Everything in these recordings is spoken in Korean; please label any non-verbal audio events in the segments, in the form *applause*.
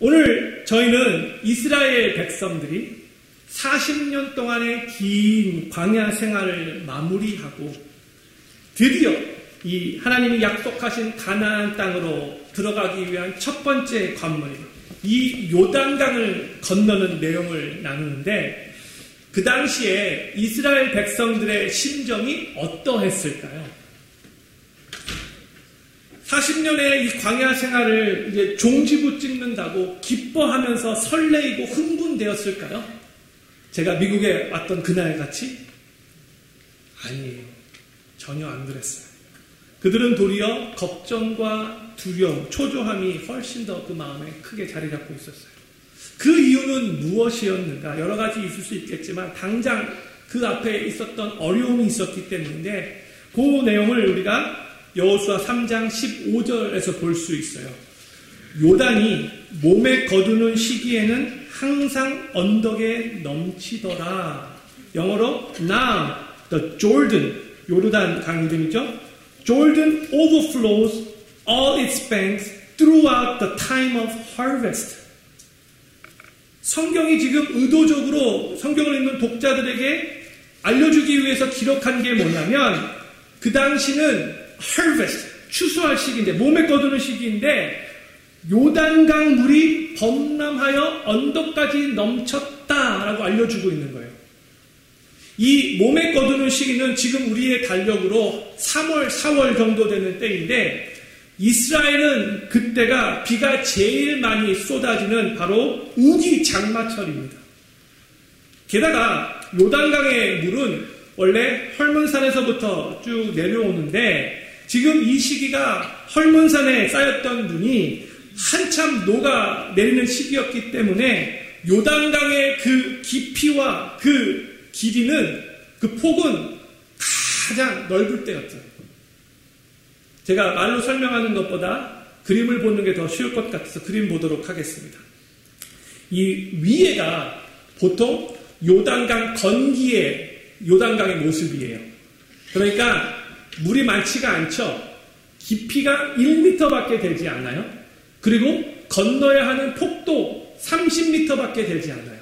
오늘 저희는 이스라엘 백성들이 40년 동안의 긴 광야 생활을 마무리하고 드디어 이 하나님이 약속하신 가나안 땅으로 들어가기 위한 첫 번째 관문, 이 요단강을 건너는 내용을 나누는데 그 당시에 이스라엘 백성들의 심정이 어떠했을까요? 40년의 이 광야 생활을 이제 종지부 찍는다고 기뻐하면서 설레이고 흥분되었을까요? 제가 미국에 왔던 그날 같이? 아니에요. 전혀 안 그랬어요. 그들은 도리어 걱정과 두려움, 초조함이 훨씬 더 그 마음에 크게 자리 잡고 있었어요. 그 이유는 무엇이었는가? 여러 가지 있을 수 있겠지만, 당장 그 앞에 있었던 어려움이 있었기 때문인데, 그 내용을 우리가 여호수아 3장 15절에서 볼 수 있어요. 요단이 몸에 거두는 시기에는 항상 언덕에 넘치더라. 영어로 now the Jordan 요르단 강 이름이죠. Jordan overflows all its banks throughout the time of harvest. 성경이 지금 의도적으로 성경을 읽는 독자들에게 알려주기 위해서 기록한 게 뭐냐면 그 당시는 harvest, 추수할 시기인데, 몸에 거두는 시기인데, 요단강 물이 범람하여 언덕까지 넘쳤다라고 알려주고 있는 거예요. 이 몸에 거두는 시기는 지금 우리의 달력으로 3월, 4월 정도 되는 때인데, 이스라엘은 그때가 비가 제일 많이 쏟아지는 바로 우기 장마철입니다. 게다가 요단강의 물은 원래 헐몬산에서부터 쭉 내려오는데 지금 이 시기가 헐몬산에 쌓였던 눈이 한참 녹아 내리는 시기였기 때문에 요단강의 그 깊이와 그 길이는 그 폭은 가장 넓을 때였죠. 제가 말로 설명하는 것보다 그림을 보는 게 더 쉬울 것 같아서 그림 보도록 하겠습니다. 이 위에가 보통 요단강 건기의 요단강의 모습이에요. 그러니까 물이 많지가 않죠. 깊이가 1m밖에 되지 않아요. 그리고 건너야 하는 폭도 30m밖에 되지 않아요.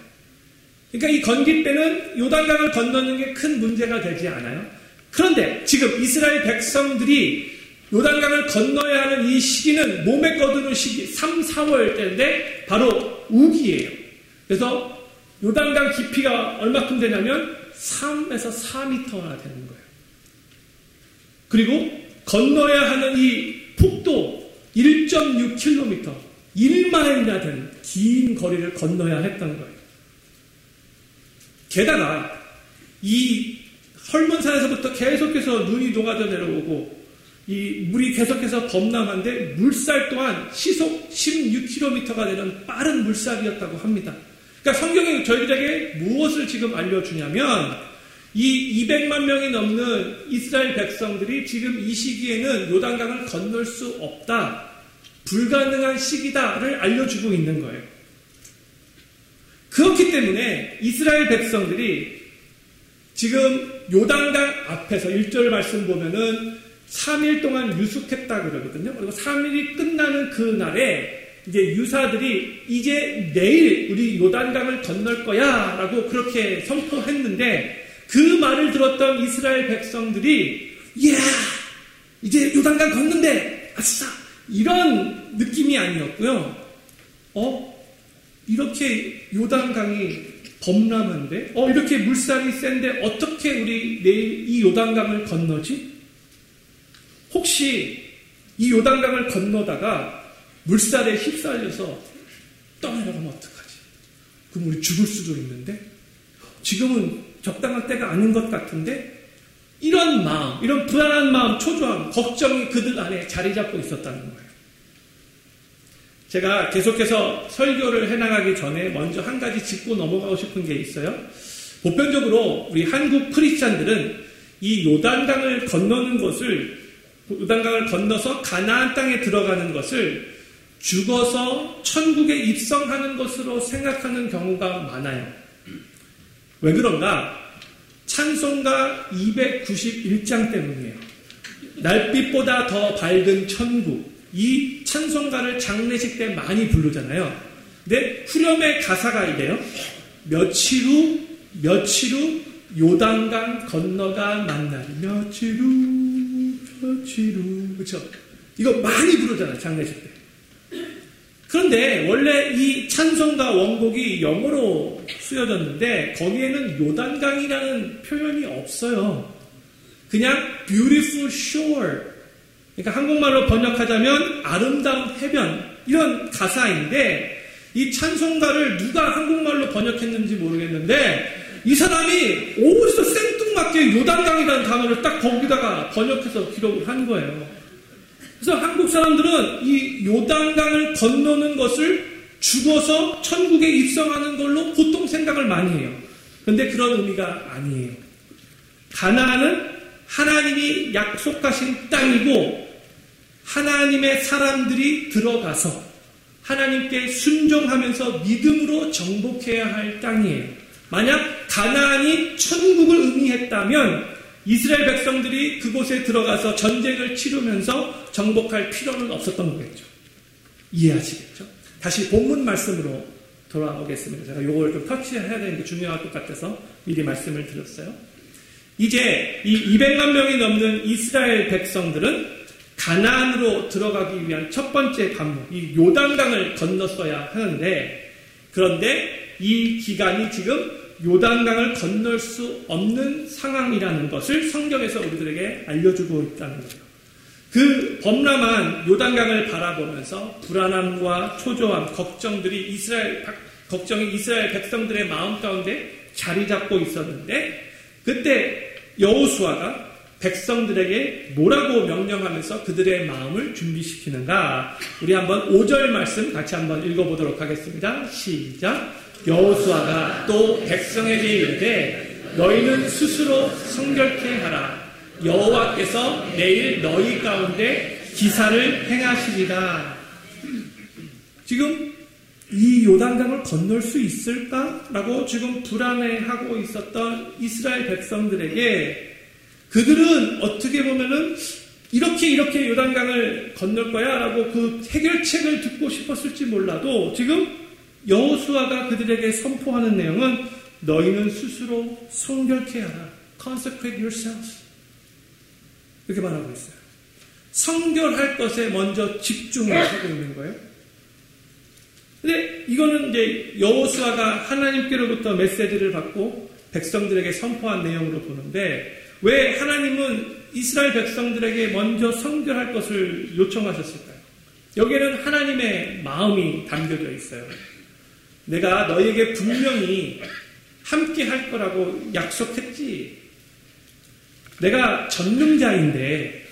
그러니까 이 건기 때는 요단강을 건너는 게 큰 문제가 되지 않아요. 그런데 지금 이스라엘 백성들이 요단강을 건너야 하는 이 시기는 몸에 거두는 시기 3, 4월 때인데 바로 우기예요. 그래서 요단강 깊이가 얼마큼 되냐면 3에서 4m나 되는 거예요. 그리고 건너야 하는 이 폭도 1.6km, 1마일이나 되는 긴 거리를 건너야 했던 거예요. 게다가 이 헐몬산에서부터 계속해서 눈이 녹아져 내려오고 이 물이 계속해서 범람한데 물살 또한 시속 16km가 되는 빠른 물살이었다고 합니다. 그러니까 성경이 저희들에게 무엇을 지금 알려주냐면 이 200만 명이 넘는 이스라엘 백성들이 지금 이 시기에는 요단강을 건널 수 없다. 불가능한 시기다를 알려주고 있는 거예요. 그렇기 때문에 이스라엘 백성들이 지금 요단강 앞에서 1절 말씀 보면은 3일 동안 유숙했다 그러거든요. 그리고 3일이 끝나는 그 날에 이제 유사들이 이제 내일 우리 요단강을 건널 거야 라고 그렇게 선포했는데 그 말을 들었던 이스라엘 백성들이 야 이제 요단강 걷는데 아싸 이런 느낌이 아니었고요. 어 이렇게 요단강이 범람한데 어 이렇게 물살이 센데 어떻게 우리 내일 이 요단강을 건너지? 혹시 이 요단강을 건너다가 물살에 휩쓸려서 떠내려가면 어떡하지? 그럼 우리 죽을 수도 있는데 지금은 적당한 때가 아닌 것 같은데 이런 마음, 이런 불안한 마음, 초조함, 걱정이 그들 안에 자리 잡고 있었다는 거예요. 제가 계속해서 설교를 해나가기 전에 먼저 한 가지 짚고 넘어가고 싶은 게 있어요. 보편적으로 우리 한국 크리스찬들은 이 요단강을 건너는 것을 요단강을 건너서 가나안 땅에 들어가는 것을 죽어서 천국에 입성하는 것으로 생각하는 경우가 많아요. 왜 그런가? 찬송가 291장 때문이에요. 날빛보다 더 밝은 천국. 이 찬송가를 장례식 때 많이 부르잖아요. 근데 후렴의 가사가 이래요. 며칠 후, 며칠 후 요단강 건너가 만날 며칠 후, 며칠 후. 그쵸? 이거 많이 부르잖아요, 장례식 때. 그런데 원래 이 찬송가 원곡이 영어로 쓰여졌는데 거기에는 요단강이라는 표현이 없어요. 그냥 beautiful shore. 그러니까 한국말로 번역하자면 아름다운 해변 이런 가사인데 이 찬송가를 누가 한국말로 번역했는지 모르겠는데 이 사람이 어디서 생뚱맞게 요단강이라는 단어를 딱 거기다가 번역해서 기록을 한 거예요. 그래서 한국 사람들은 이 요단강을 건너는 것을 죽어서 천국에 입성하는 걸로 보통 생각을 많이 해요. 근데 그런 의미가 아니에요. 가나안은 하나님이 약속하신 땅이고 하나님의 사람들이 들어가서 하나님께 순종하면서 믿음으로 정복해야 할 땅이에요. 만약 가나안이 천국을 의미했다면 이스라엘 백성들이 그곳에 들어가서 전쟁을 치르면서 정복할 필요는 없었던 거겠죠. 이해하시겠죠? 다시 본문 말씀으로 돌아오겠습니다. 제가 이걸 좀 터치해야 되는 게 중요할 것 같아서 미리 말씀을 드렸어요. 이제 이 200만 명이 넘는 이스라엘 백성들은 가나안으로 들어가기 위한 첫 번째 관문, 이 요단강을 건넜어야 하는데 그런데 이 기간이 지금 요단강을 건널 수 없는 상황이라는 것을 성경에서 우리들에게 알려주고 있다는 거예요. 그 범람한 요단강을 바라보면서 불안함과 초조함, 걱정들이 이스라엘 걱정이 이스라엘 백성들의 마음 가운데 자리 잡고 있었는데 그때 여호수아가 백성들에게 뭐라고 명령하면서 그들의 마음을 준비시키는가? 우리 한번 5절 말씀 같이 한번 읽어보도록 하겠습니다. 시작. 여호수아가 또 백성에게 이르되 너희는 스스로 성결케 하라. 여호와께서 내일 너희 가운데 기사를 행하시리라. 지금 이 요단강을 건널 수 있을까라고 지금 불안해하고 있었던 이스라엘 백성들에게 그들은 어떻게 보면은 이렇게 이렇게 요단강을 건널 거야라고 그 해결책을 듣고 싶었을지 몰라도 지금 여호수아가 그들에게 선포하는 내용은 너희는 스스로 성결케 하라. consecrate yourselves. 이렇게 말하고 있어요. 성결할 것에 먼저 집중을 하고 있는 거예요. 근데 이거는 이제 여호수아가 하나님께로부터 메시지를 받고 백성들에게 선포한 내용으로 보는데 왜 하나님은 이스라엘 백성들에게 먼저 성결할 것을 요청하셨을까요? 여기에는 하나님의 마음이 담겨져 있어요. 내가 너에게 분명히 함께 할 거라고 약속했지. 내가 전능자인데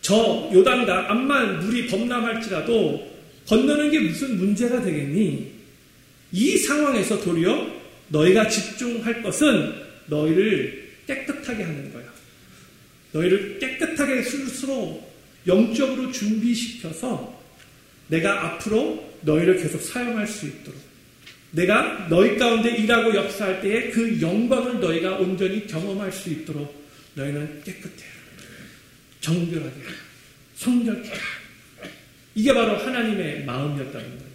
저 요단강 암만 물이 범람할지라도 건너는 게 무슨 문제가 되겠니? 이 상황에서 도리어 너희가 집중할 것은 너희를 깨끗하게 하는 거야. 너희를 깨끗하게 스스로 영적으로 준비시켜서 내가 앞으로 너희를 계속 사용할 수 있도록 내가 너희 가운데 일하고 역사할 때에 그 영광을 너희가 온전히 경험할 수 있도록 너희는 깨끗해 정결하게 성결해 이게 바로 하나님의 마음이었다는 거예요.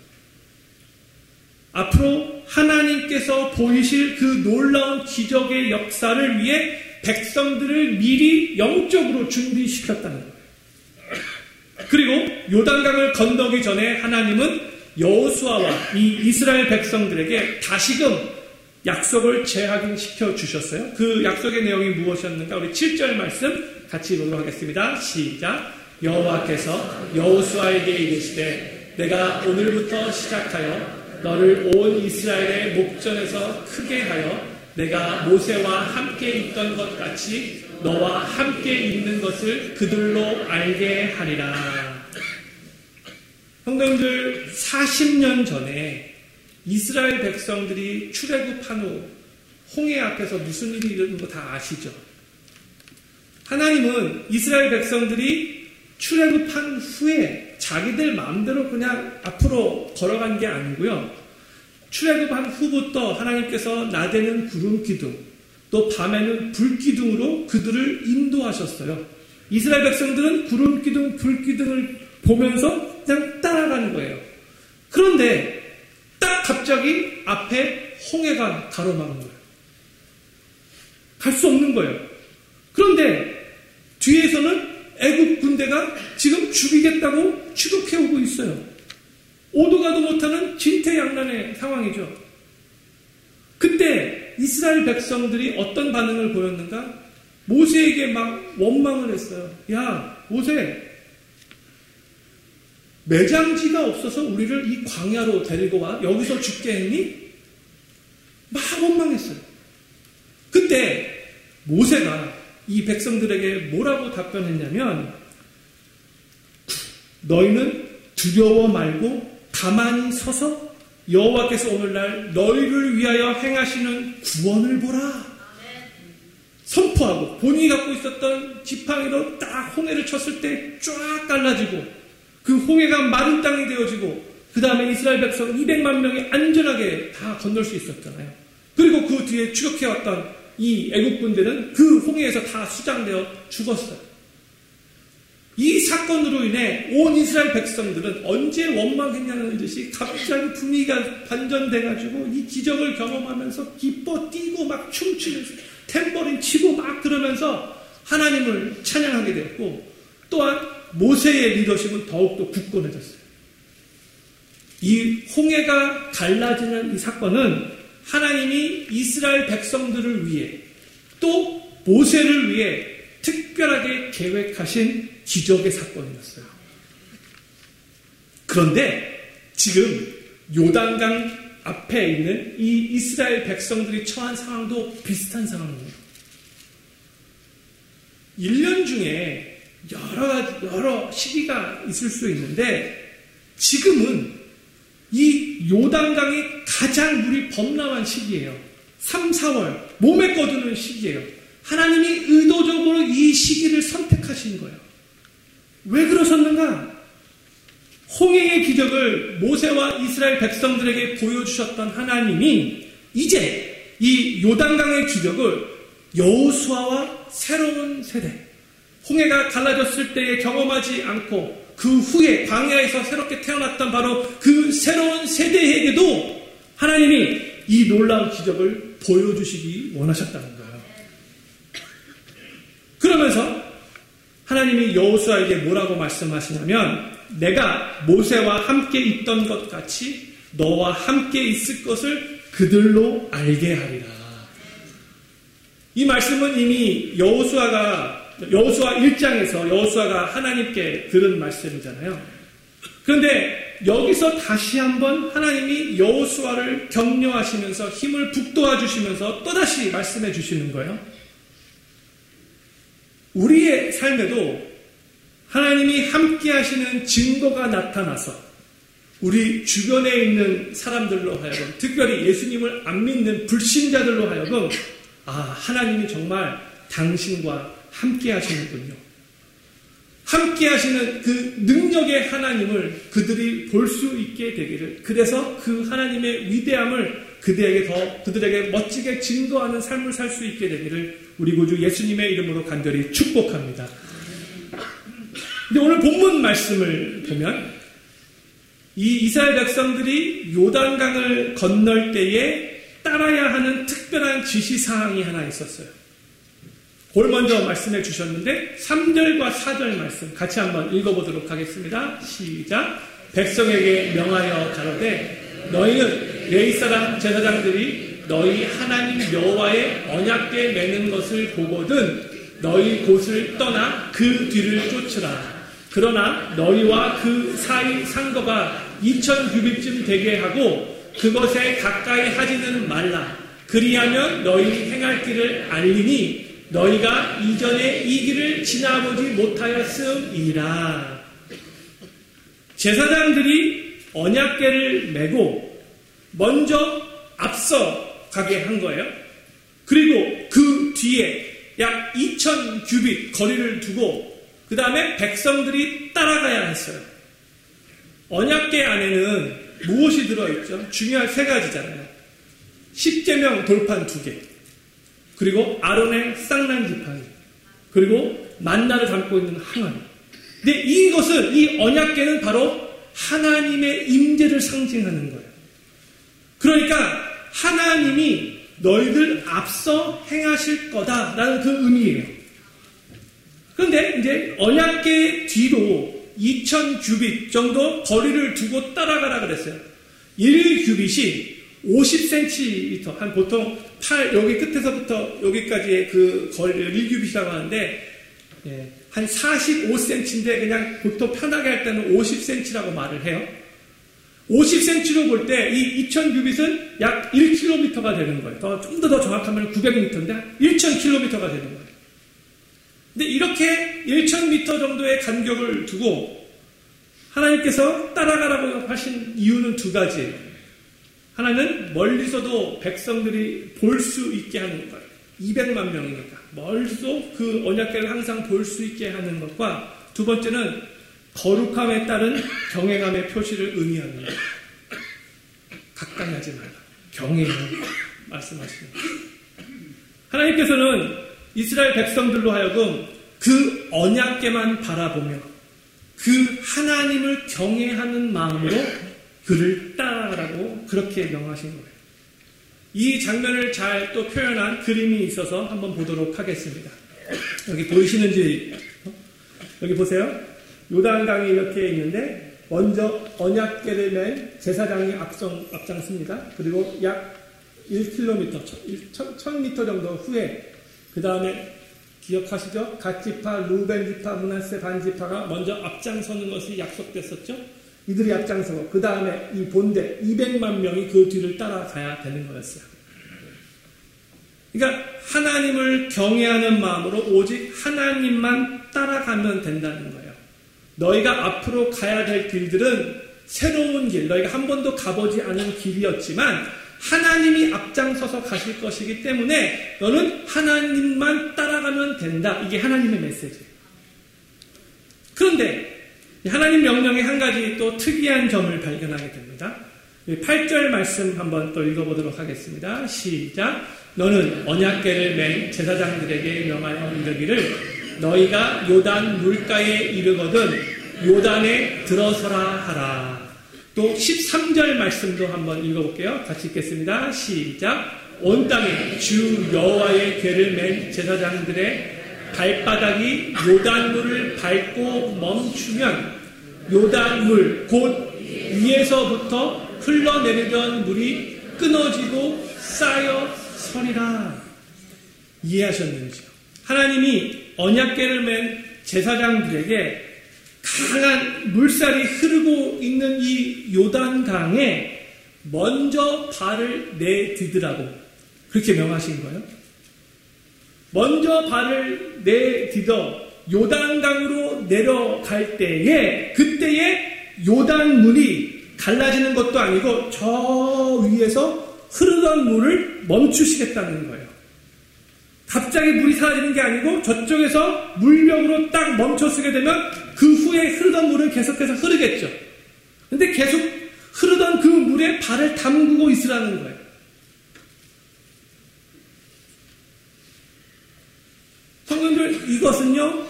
앞으로 하나님께서 보이실 그 놀라운 기적의 역사를 위해 백성들을 미리 영적으로 준비시켰다는 거예요. 그리고 요단강을 건너기 전에 하나님은 여호수아와 이 이스라엘 백성들에게 다시금 약속을 재확인시켜 주셨어요. 그 약속의 내용이 무엇이었는가? 우리 7절 말씀 같이 읽도록 하겠습니다. 시작. 여호와께서 여호수아에게 이르시되 내가 오늘부터 시작하여 너를 온 이스라엘의 목전에서 크게 하여 내가 모세와 함께 있던 것 같이 너와 함께 있는 것을 그들로 알게 하리라. 형님들 40년 전에 이스라엘 백성들이 출애굽한 후 홍해 앞에서 무슨 일이 일어난 거 다 아시죠? 하나님은 이스라엘 백성들이 출애굽한 후에 자기들 마음대로 그냥 앞으로 걸어간 게 아니고요. 출애굽한 후부터 하나님께서 나대는 구름 기둥, 또 밤에는 불 기둥으로 그들을 인도하셨어요. 이스라엘 백성들은 구름 기둥, 불 기둥을 보면서 그냥 따라가는 거예요. 그런데 딱 갑자기 앞에 홍해가 가로막는 거예요. 갈 수 없는 거예요. 그런데 뒤에서는 애국 군대가 지금 죽이겠다고 추격해 오고 있어요. 오도 가도 못하는 진퇴양난의 상황이죠. 그때 이스라엘 백성들이 어떤 반응을 보였는가? 모세에게 막 원망을 했어요. 야, 모세, 매장지가 없어서 우리를 이 광야로 데리고 와 여기서 죽게 했니? 막 원망했어요. 그때 모세가 이 백성들에게 뭐라고 답변했냐면 너희는 두려워 말고 가만히 서서 여호와께서 오늘날 너희를 위하여 행하시는 구원을 보라. 선포하고 본인이 갖고 있었던 지팡이로 딱 홍해를 쳤을 때 쫙 갈라지고 그 홍해가 마른 땅이 되어지고 그 다음에 이스라엘 백성 200만 명이 안전하게 다 건널 수 있었잖아요. 그리고 그 뒤에 추격해왔던 이 애국군들은 그 홍해에서 다 수장되어 죽었어요. 이 사건으로 인해 온 이스라엘 백성들은 언제 원망했냐는 듯이 갑자기 분위기가 반전돼가지고 이 기적을 경험하면서 기뻐 뛰고 막 춤추면서 탬버린 치고 막 그러면서 하나님을 찬양하게 되었고 또한 모세의 리더십은 더욱더 굳건해졌어요. 이 홍해가 갈라지는 이 사건은 하나님이 이스라엘 백성들을 위해 또 모세를 위해 특별하게 계획하신 기적의 사건이었어요. 그런데 지금 요단강 앞에 있는 이 이스라엘 백성들이 처한 상황도 비슷한 상황입니다. 1년 중에 여러, 여러 시기가 있을 수 있는데 지금은 이 요단강이 가장 물이 범람한 시기예요. 3, 4월 몸에 꺼두는 시기예요. 하나님이 의도적으로 이 시기를 선택하신 거예요. 왜 그러셨는가? 홍해의 기적을 모세와 이스라엘 백성들에게 보여주셨던 하나님이 이제 이 요단강의 기적을 여호수아와 새로운 세대 홍해가 갈라졌을 때에 경험하지 않고 그 후에 광야에서 새롭게 태어났던 바로 그 새로운 세대에게도 하나님이 이 놀라운 기적을 보여주시기 원하셨다는 거예요. 그러면서 하나님이 여호수아에게 뭐라고 말씀하시냐면 내가 모세와 함께 있던 것 같이 너와 함께 있을 것을 그들로 알게 하리라. 이 말씀은 이미 여호수아가 여호수아 1장에서 여호수아가 하나님께 들은 말씀이잖아요. 그런데 여기서 다시 한번 하나님이 여호수아를 격려하시면서 힘을 북돋아 주시면서 또다시 말씀해 주시는 거예요. 우리의 삶에도 하나님이 함께 하시는 증거가 나타나서 우리 주변에 있는 사람들로 하여금 특별히 예수님을 안 믿는 불신자들로 하여금 아 하나님이 정말 당신과 함께 하시는군요. 함께 하시는 그 능력의 하나님을 그들이 볼 수 있게 되기를 그래서 그 하나님의 위대함을 그들에게 더 그들에게 멋지게 증거하는 삶을 살 수 있게 되기를 우리 구주 예수님의 이름으로 간절히 축복합니다. 근데 오늘 본문 말씀을 보면 이 이스라엘 백성들이 요단강을 건널 때에 따라야 하는 특별한 지시 사항이 하나 있었어요. 볼 먼저 말씀해 주셨는데 3절과 4절 말씀 같이 한번 읽어보도록 하겠습니다. 시작. 백성에게 명하여 가로되 너희는 레이 사람 제사장들이 너희 하나님 여호와의 언약궤 매는 것을 보거든 너희 곳을 떠나 그 뒤를 쫓으라. 그러나 너희와 그 사이 상거가 2천 규빗쯤 되게 하고 그것에 가까이 하지는 말라. 그리하면 너희 행할 길을 알리니 너희가 이전에 이 길을 지나보지 못하였음이라. 제사장들이 언약계를 메고 먼저 앞서 가게 한 거예요. 그리고 그 뒤에 약 2천 규빗 거리를 두고 그 다음에 백성들이 따라가야 했어요. 언약계 안에는 무엇이 들어있죠? 중요한 세 가지잖아요. 십계명 돌판 두 개, 그리고 아론의 쌍난 지팡이, 그리고 만나를 담고 있는 항아리. 근데 이것은 이 언약계는 바로 하나님의 임재를 상징하는 거예요. 그러니까 하나님이 너희들 앞서 행하실 거다라는 그 의미예요. 그런데 이제 언약계 뒤로 2000 규빗 정도 거리를 두고 따라가라 그랬어요. 1 규빗이 50cm, 한 보통 팔, 여기 끝에서부터 여기까지의 그 거리를 1규빗이라고 하는데, 예, 한 45cm인데 그냥 보통 편하게 할 때는 50cm라고 말을 해요. 50cm로 볼 때 이 2000규빗은 약 1km가 되는 거예요. 좀 더더 정확하면 900m인데 1000km가 되는 거예요. 근데 이렇게 1000m 정도의 간격을 두고 하나님께서 따라가라고 하신 이유는 두 가지예요. 하나는 멀리서도 백성들이 볼 수 있게 하는 거예요. 200만 명이니까. 멀리서 그 언약계를 항상 볼 수 있게 하는 것과 두 번째는 거룩함에 따른 경외감의 표시를 의미하는 거예요. 가까이 하지 말라. 경외하는 말씀하시는. 하나님께서는 이스라엘 백성들로 하여금 그 언약계만 바라보며 그 하나님을 경외하는 마음으로 그를 따라가라고 그렇게 명하신 거예요. 이 장면을 잘 또 표현한 그림이 있어서 한번 보도록 하겠습니다. 여기 보이시는지 여기 보세요. 요단강이 이렇게 있는데 먼저 언약계를 맨 제사장이 앞장, 앞장습니다. 그리고 약 1km, 1000m 정도 후에 그 다음에 기억하시죠? 갓지파, 루벤지파, 문하세 반지파가 먼저 앞장서는 것이 약속됐었죠? 이들이 앞장서고 그 다음에 이 본대 200만 명이 그 뒤를 따라가야 되는 거였어요. 그러니까 하나님을 경외하는 마음으로 오직 하나님만 따라가면 된다는 거예요. 너희가 앞으로 가야 될 길들은 새로운 길, 너희가 한 번도 가보지 않은 길이었지만 하나님이 앞장서서 가실 것이기 때문에 너는 하나님만 따라가면 된다. 이게 하나님의 메시지예요. 그런데 하나님 명령의 한 가지 또 특이한 점을 발견하게 됩니다. 8절 말씀 한번 또 읽어보도록 하겠습니다. 시작. 너는 언약계를 맨 제사장들에게 명하여 이르기를 너희가 요단 물가에 이르거든 요단에 들어서라 하라. 또 13절 말씀도 한번 읽어볼게요. 같이 읽겠습니다. 시작. 온 땅에 주 여호와의 괴를 맨 제사장들의 발바닥이 요단물을 밟고 멈추면 요단물 곧 위에서부터 흘러내리던 물이 끊어지고 쌓여 서리라. 이해하셨는지요? 하나님이 언약계를 맨 제사장들에게 강한 물살이 흐르고 있는 이 요단강에 먼저 발을 내디드라고 그렇게 명하신 거예요. 먼저 발을 내디뎌 요단강으로 내려갈 때에 그때에 요단물이 갈라지는 것도 아니고 저 위에서 흐르던 물을 멈추시겠다는 거예요. 갑자기 물이 사라지는 게 아니고 저쪽에서 물력으로 딱 멈춰 쓰게 되면 그 후에 흐르던 물은 계속해서 흐르겠죠. 근데 계속 흐르던 그 물에 발을 담그고 있으라는 거예요. 성경들 이것은요,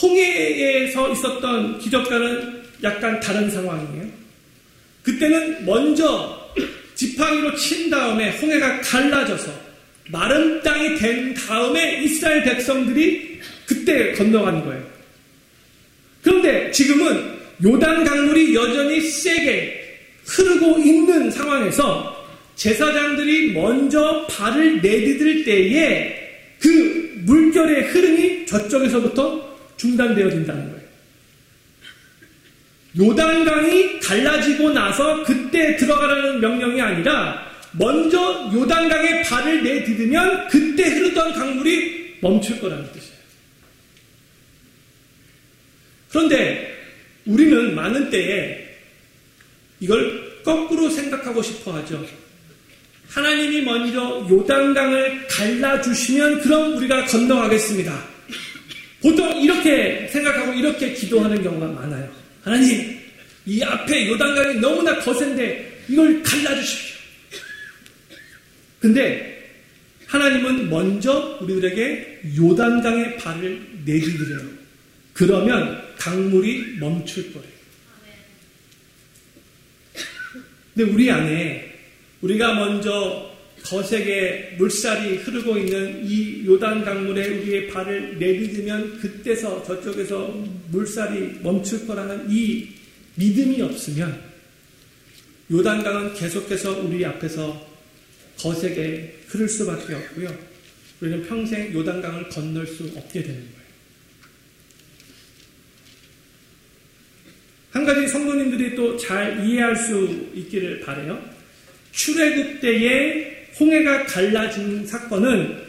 홍해에서 있었던 기적과는 약간 다른 상황이에요. 그때는 먼저 지팡이로 친 다음에 홍해가 갈라져서 마른 땅이 된 다음에 이스라엘 백성들이 그때 건너간 거예요. 그런데 지금은 요단 강물이 여전히 세게 흐르고 있는 상황에서 제사장들이 먼저 발을 내디딜 때에 그 물결의 흐름이 저쪽에서부터 중단되어진다는 거예요. 요단강이 갈라지고 나서 그때 들어가라는 명령이 아니라 먼저 요단강에 발을 내디디면 그때 흐르던 강물이 멈출 거라는 뜻이에요. 그런데 우리는 많은 때에 이걸 거꾸로 생각하고 싶어 하죠. 하나님이 먼저 요단강을 갈라주시면 그럼 우리가 건너가겠습니다. 보통 이렇게 생각하고 이렇게 기도하는 경우가 많아요. 하나님, 이 앞에 요단강이 너무나 거센데 이걸 갈라주십시오. 근데 하나님은 먼저 우리들에게 요단강의 발을 내디드려요. 그러면 강물이 멈출 거예요. 근데 우리 안에 우리가 먼저 거세게 물살이 흐르고 있는 이 요단 강물에 우리의 발을 내딛으면 그때서 저쪽에서 물살이 멈출 거라는 이 믿음이 없으면 요단강은 계속해서 우리 앞에서 거세게 흐를 수밖에 없고요. 우리는 평생 요단강을 건널 수 없게 되는 거예요. 한 가지 성도님들이 또 잘 이해할 수 있기를 바래요. 출애굽 때에 홍해가 갈라진 사건은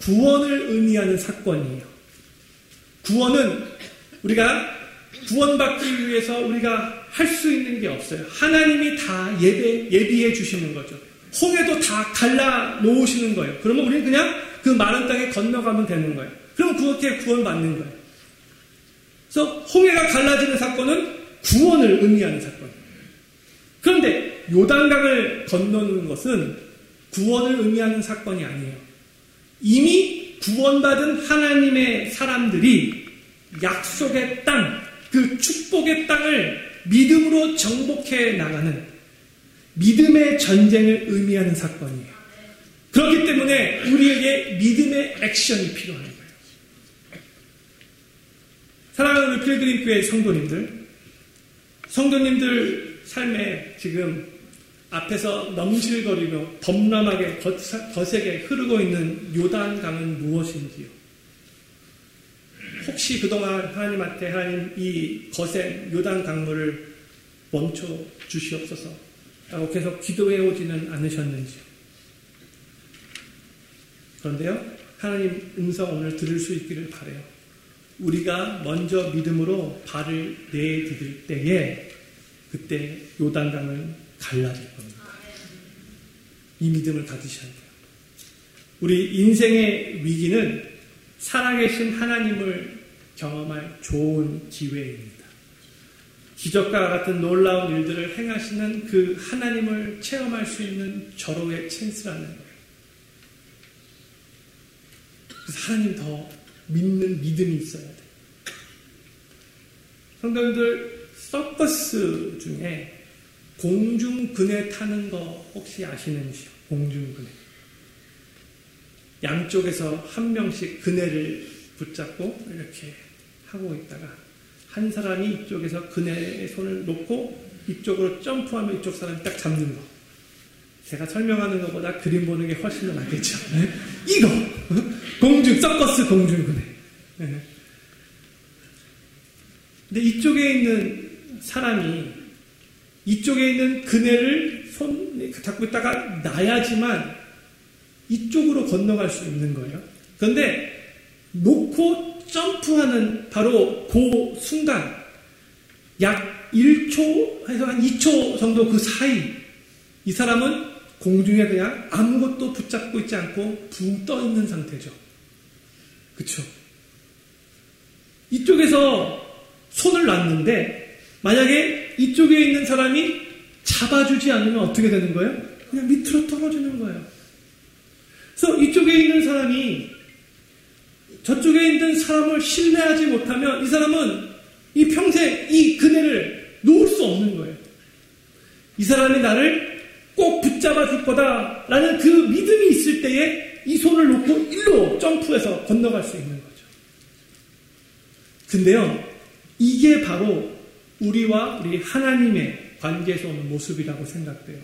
구원을 의미하는 사건이에요. 구원은 우리가 구원받기 위해서 우리가 할 수 있는 게 없어요. 하나님이 다 예배, 예비해 주시는 거죠. 홍해도 다 갈라 놓으시는 거예요. 그러면 우리는 그냥 그 마른 땅에 건너가면 되는 거예요. 그럼 그렇게 구원받는 거예요. 그래서 홍해가 갈라지는 사건은 구원을 의미하는 사건이에요. 그런데 요단강을 건너는 것은 구원을 의미하는 사건이 아니에요. 이미 구원받은 하나님의 사람들이 약속의 땅, 그 축복의 땅을 믿음으로 정복해 나가는 믿음의 전쟁을 의미하는 사건이에요. 그렇기 때문에 우리에게 믿음의 액션이 필요한 거예요. 사랑하는 우리 필그림 교회 성도님들, 성도님들 삶에 지금 앞에서 넘실거리며 범람하게 거세게 흐르고 있는 요단강은 무엇인지요? 혹시 그동안 하나님한테 하나님 이 거센 요단 강물을 멈춰 주시옵소서 라고 계속 기도해 오지는 않으셨는지요? 그런데요, 하나님 음성 오늘 들을 수 있기를 바래요. 우리가 먼저 믿음으로 발을 내디딜 때에 그때 요단강은 갈라질 겁니다. 이 믿음을 가지셔야 돼요. 우리 인생의 위기는 살아계신 하나님을 경험할 좋은 기회입니다. 기적과 같은 놀라운 일들을 행하시는 그 하나님을 체험할 수 있는 절호의 찬스라는 거예요. 그래서 하나님 더 믿는 믿음이 있어야 돼. 성도님들 서커스 중에 공중근에 타는 거 혹시 아시는지요? 공중근에. 양쪽에서 한 명씩 그네를 붙잡고 이렇게 하고 있다가 한 사람이 이쪽에서 그네에 손을 놓고 이쪽으로 점프하면 이쪽 사람이 딱 잡는 거. 제가 설명하는 것보다 그림 보는 게 훨씬 더 낫겠죠. 네? *laughs* 이거! 공중, 서커스 공중근해. 네. 근데 이쪽에 있는 사람이 이쪽에 있는 그네를 손 잡고 있다가 놔야지만 이쪽으로 건너갈 수 있는 거예요. 그런데 놓고 점프하는 바로 그 순간 약 1초에서 한 2초 정도 그 사이 이 사람은 공중에 그냥 아무것도 붙잡고 있지 않고 붕 떠 있는 상태죠. 그쵸? 이쪽에서 손을 놨는데 만약에 이쪽에 있는 사람이 잡아주지 않으면 어떻게 되는 거예요? 그냥 밑으로 떨어지는 거예요. 그래서 이쪽에 있는 사람이 저쪽에 있는 사람을 신뢰하지 못하면 이 사람은 이 평생 이 그네를 놓을 수 없는 거예요. 이 사람이 나를 꼭 붙잡아 줄 거다라는 그 믿음이 있을 때에 이 손을 놓고 일로 점프해서 건너갈 수 있는 거죠. 근데요, 이게 바로 우리와 우리 하나님의 관계에서 오는 모습이라고 생각돼요.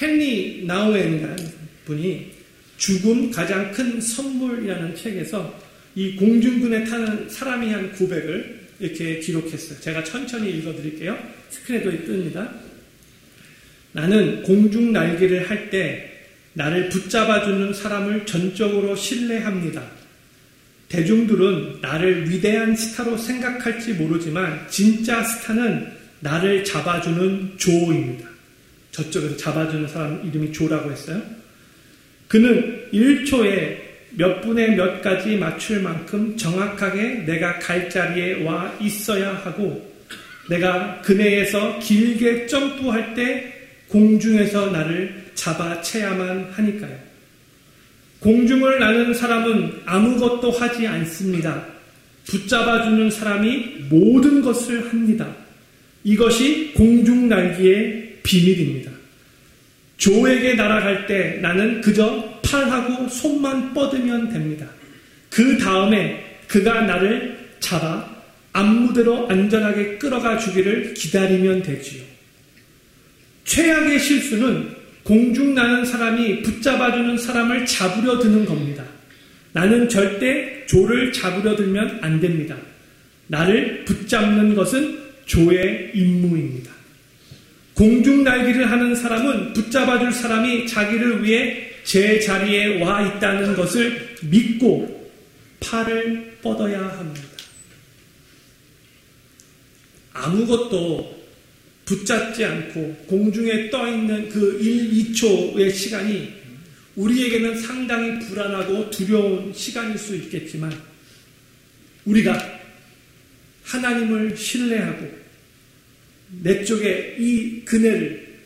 헨리 나우엔이라는 분이 죽음 가장 큰 선물이라는 책에서 이 공중근에 타는 사람이 한 고백을 이렇게 기록했어요. 제가 천천히 읽어드릴게요. 스크린에도 뜹니다. 나는 공중 날개를 할 때 나를 붙잡아주는 사람을 전적으로 신뢰합니다. 대중들은 나를 위대한 스타로 생각할지 모르지만 진짜 스타는 나를 잡아주는 조입니다. 저쪽에서 잡아주는 사람 이름이 조라고 했어요. 그는 1초에 몇 분의 몇 가지 맞출 만큼 정확하게 내가 갈 자리에 와 있어야 하고 내가 그네에서 길게 점프할 때 공중에서 나를 잡아채야만 하니까요. 공중을 나는 사람은 아무것도 하지 않습니다. 붙잡아주는 사람이 모든 것을 합니다. 이것이 공중 날기의 비밀입니다. 조에게 날아갈 때 나는 그저 팔하고 손만 뻗으면 됩니다. 그 다음에 그가 나를 잡아 안무대로 안전하게 끌어가 주기를 기다리면 되지요. 최악의 실수는 공중 나는 사람이 붙잡아주는 사람을 잡으려 드는 겁니다. 나는 절대 조를 잡으려 들면 안 됩니다. 나를 붙잡는 것은 조의 임무입니다. 공중 날기를 하는 사람은 붙잡아줄 사람이 자기를 위해 제 자리에 와 있다는 것을 믿고 팔을 뻗어야 합니다. 아무것도 붙잡지 않고 공중에 떠 있는 그 1, 2초의 시간이 우리에게는 상당히 불안하고 두려운 시간일 수 있겠지만 우리가 하나님을 신뢰하고 내 쪽에 이 그네를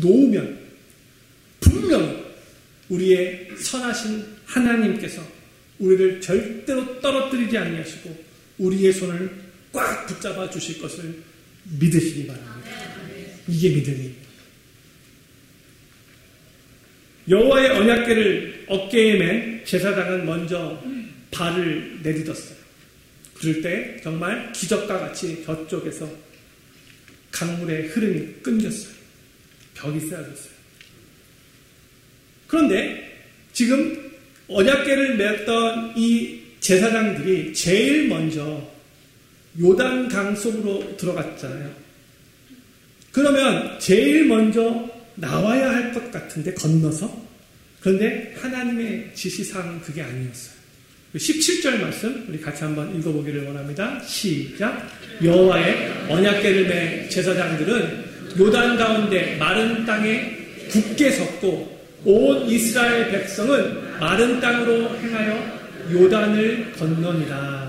놓으면 분명히 우리의 선하신 하나님께서 우리를 절대로 떨어뜨리지 아니하시고 우리의 손을 꽉 붙잡아 주실 것을 믿으시기 바랍니다. 이게 믿음입니다. 여호와의 언약궤를 어깨에 맨 제사장은 먼저 발을 내딛었어요. 그럴 때 정말 기적과 같이 저쪽에서 강물의 흐름이 끊겼어요. 벽이 세워졌어요. 그런데 지금 언약궤를 맺던 이 제사장들이 제일 먼저 요단강 속으로 들어갔잖아요. 그러면 제일 먼저 나와야 할 것 같은데 건너서 그런데 하나님의 지시사항은 그게 아니었어요. 17절 말씀 우리 같이 한번 읽어보기를 원합니다. 시작. 여호와의 언약궤를 매 제사장들은 요단 가운데 마른 땅에 굳게 섰고 온 이스라엘 백성은 마른 땅으로 행하여 요단을 건너니라.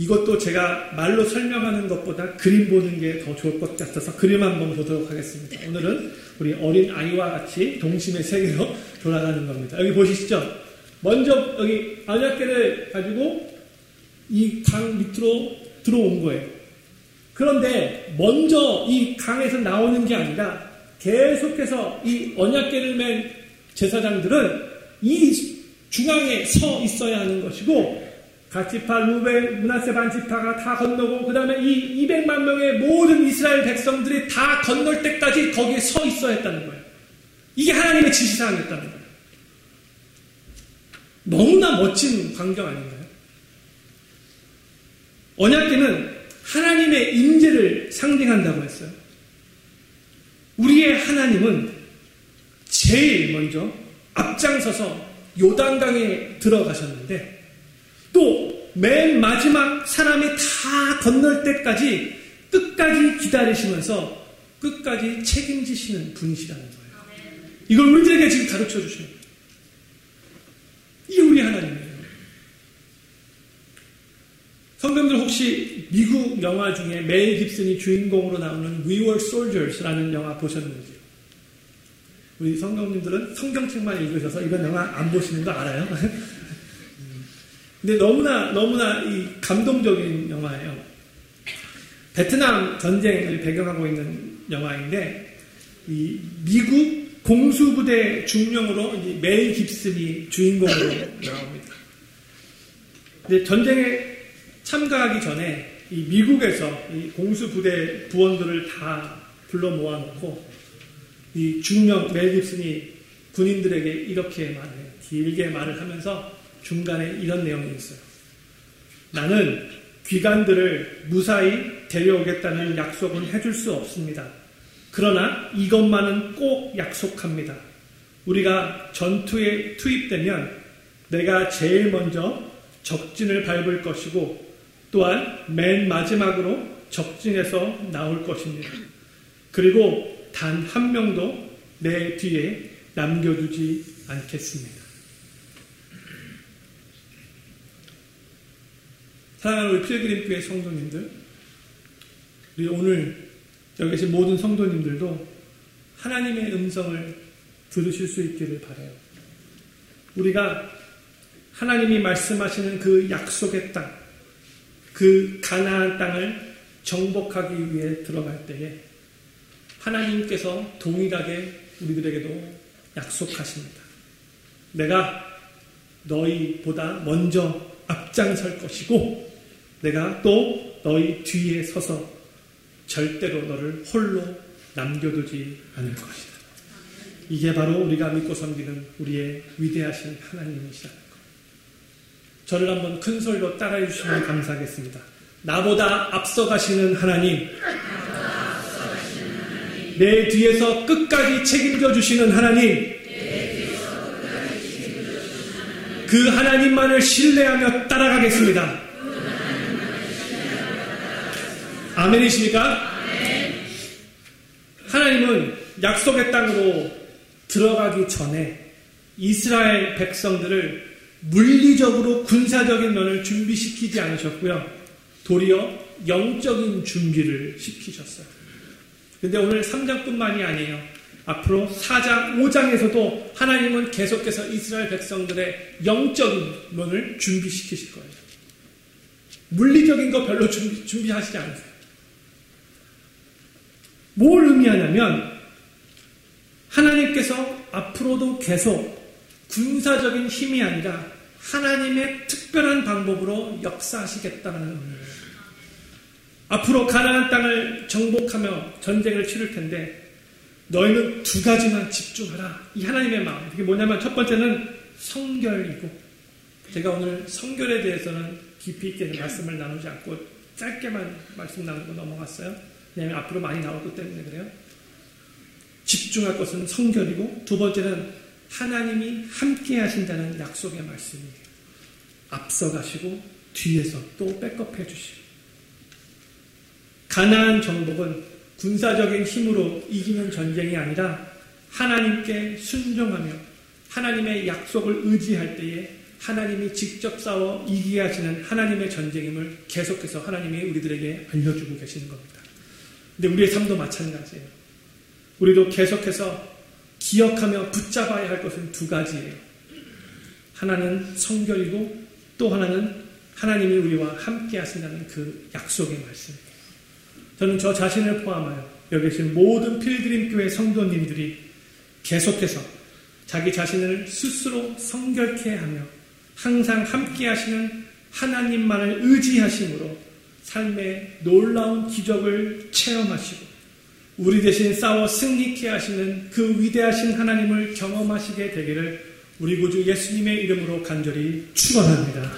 이것도 제가 말로 설명하는 것보다 그림 보는 게 더 좋을 것 같아서 그림 한번 보도록 하겠습니다. 오늘은 우리 어린 아이와 같이 동심의 세계로 *laughs* 돌아가는 겁니다. 여기 보시죠. 먼저 여기 안약계를 가지고 이 강 밑으로 들어온 거예요. 그런데 먼저 이 강에서 나오는 게 아니라 계속해서 이 언약계를 맨 제사장들은 이 중앙에 서 있어야 하는 것이고 가치파, 루벤, 문하세 반 지파가 다 건너고 그 다음에 이 200만 명의 모든 이스라엘 백성들이 다 건널 때까지 거기에 서 있어야 했다는 거예요. 이게 하나님의 지시사항이었다는 거예요. 너무나 멋진 광경 아닌가요? 언약계는 하나님의 임재를 상징한다고 했어요. 우리의 하나님은 제일 먼저 앞장서서 요단강에 들어가셨는데 또 맨 마지막 사람이 다 건널 때까지 끝까지 기다리시면서 끝까지 책임지시는 분이시라는 거예요. 이걸 우리들에게 지금 가르쳐 주시는 거예요. 이게 우리 하나님이에요. 성경들 혹시 미국 영화 중에 멜 깁슨이 주인공으로 나오는 We Were Soldiers라는 영화 보셨는지요? 우리 성경님들은 성경책만 읽으셔서 이건 영화 안 보시는 거 알아요? *laughs* 근데 너무나 너무나 이 감동적인 영화예요. 베트남 전쟁을 배경하고 있는 영화인데 이 미국 공수부대 중령으로 멜 깁슨이 주인공으로 *laughs* 나옵니다. 근데 전쟁에 참가하기 전에 이 미국에서 이 공수부대 부원들을 다 불러 모아놓고 이 중령 멜 깁슨이 군인들에게 이렇게 말해요. 길게 말을 하면서 중간에 이런 내용이 있어요. 나는 귀관들을 무사히 데려오겠다는 약속은 해줄 수 없습니다. 그러나 이것만은 꼭 약속합니다. 우리가 전투에 투입되면 내가 제일 먼저 적진을 밟을 것이고 또한 맨 마지막으로 적진에서 나올 것입니다. 그리고 단 한 명도 내 뒤에 남겨두지 않겠습니다. 사랑하는 우리 필그림 교회 성도님들, 우리 오늘 여기 계신 모든 성도님들도 하나님의 음성을 들으실 수 있기를 바래요. 우리가 하나님이 말씀하시는 그 약속의 땅, 그 가나안 땅을 정복하기 위해 들어갈 때에 하나님께서 동일하게 우리들에게도 약속하십니다. 내가 너희보다 먼저 앞장설 것이고 내가 또 너희 뒤에 서서 절대로 너를 홀로 남겨두지 않을 것이다. 이게 바로 우리가 믿고 섬기는 우리의 위대하신 하나님이시라는 것. 저를 한번 큰 소리로 따라해 주시면 감사하겠습니다. 나보다 앞서가시는 하나님, 내 뒤에서 끝까지 책임져 주시는 하나님, 그 하나님만을 신뢰하며 따라가겠습니다. 아멘이십니까? 하나님은 약속의 땅으로 들어가기 전에 이스라엘 백성들을 물리적으로 군사적인 면을 준비시키지 않으셨고요. 도리어 영적인 준비를 시키셨어요. 근데 오늘 3장뿐만이 아니에요. 앞으로 4장, 5장에서도 하나님은 계속해서 이스라엘 백성들의 영적인 면을 준비시키실 거예요. 물리적인 거 별로 준비, 준비하시지 않으세요. 뭘 의미하냐면 하나님께서 앞으로도 계속 군사적인 힘이 아니라 하나님의 특별한 방법으로 역사하시겠다는 의미예요. 앞으로 가나안 땅을 정복하며 전쟁을 치를 텐데 너희는 두 가지만 집중하라. 이 하나님의 마음. 이게 뭐냐면 첫 번째는 성결이고 제가 오늘 성결에 대해서는 깊이 있게 말씀을 나누지 않고 짧게만 말씀 나누고 넘어갔어요. 왜냐하면 앞으로 많이 나오기 때문에 그래요. 집중할 것은 성결이고 두 번째는 하나님이 함께 하신다는 약속의 말씀이에요. 앞서가시고 뒤에서 또 백업해 주시고 가나안 정복은 군사적인 힘으로 이기는 전쟁이 아니라 하나님께 순종하며 하나님의 약속을 의지할 때에 하나님이 직접 싸워 이기게 하시는 하나님의 전쟁임을 계속해서 하나님이 우리들에게 알려주고 계시는 겁니다. 근데 우리의 삶도 마찬가지예요. 우리도 계속해서 기억하며 붙잡아야 할 것은 두 가지예요. 하나는 성결이고 또 하나는 하나님이 우리와 함께 하신다는 그 약속의 말씀입니다. 저는 저 자신을 포함하여 여기 계신 모든 필그림 교회 성도님들이 계속해서 자기 자신을 스스로 성결케 하며 항상 함께 하시는 하나님만을 의지하심으로 삶의 놀라운 기적을 체험하시고 우리 대신 싸워 승리케 하시는 그 위대하신 하나님을 경험하시게 되기를 우리 구주 예수님의 이름으로 간절히 축원합니다.